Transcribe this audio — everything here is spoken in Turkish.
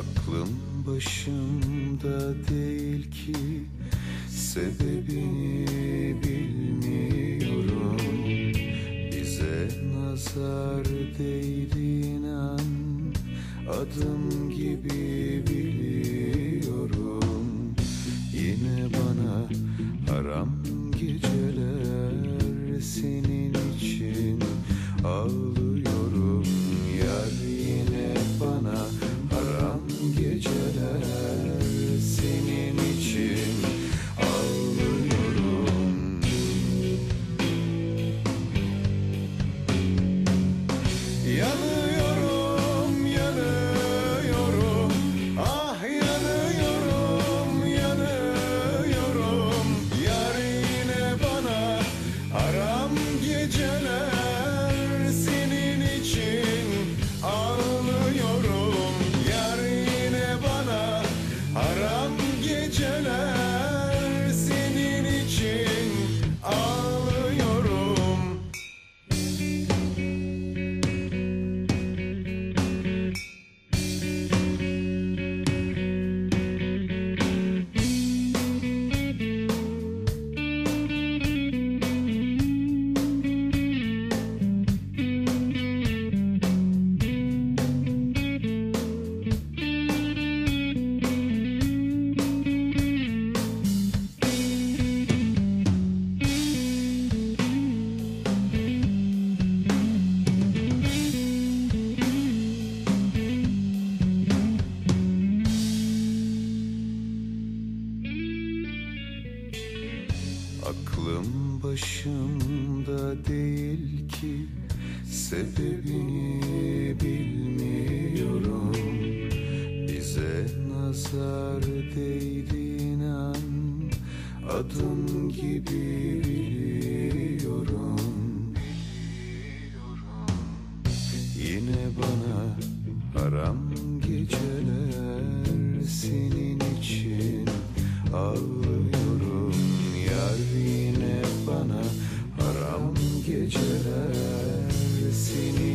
Aklım başımda değil ki Sebebini bilmiyorum. Bize nazar değil inan Adım gibi biliyorum. Yine bana haram geceler Aklım başımda değil ki Sebebini bilmiyorum. Bize nazar değil inan Adım gibi biliyorum. Yine bana haram geceler Senin için. Ağlıyorum geceler seni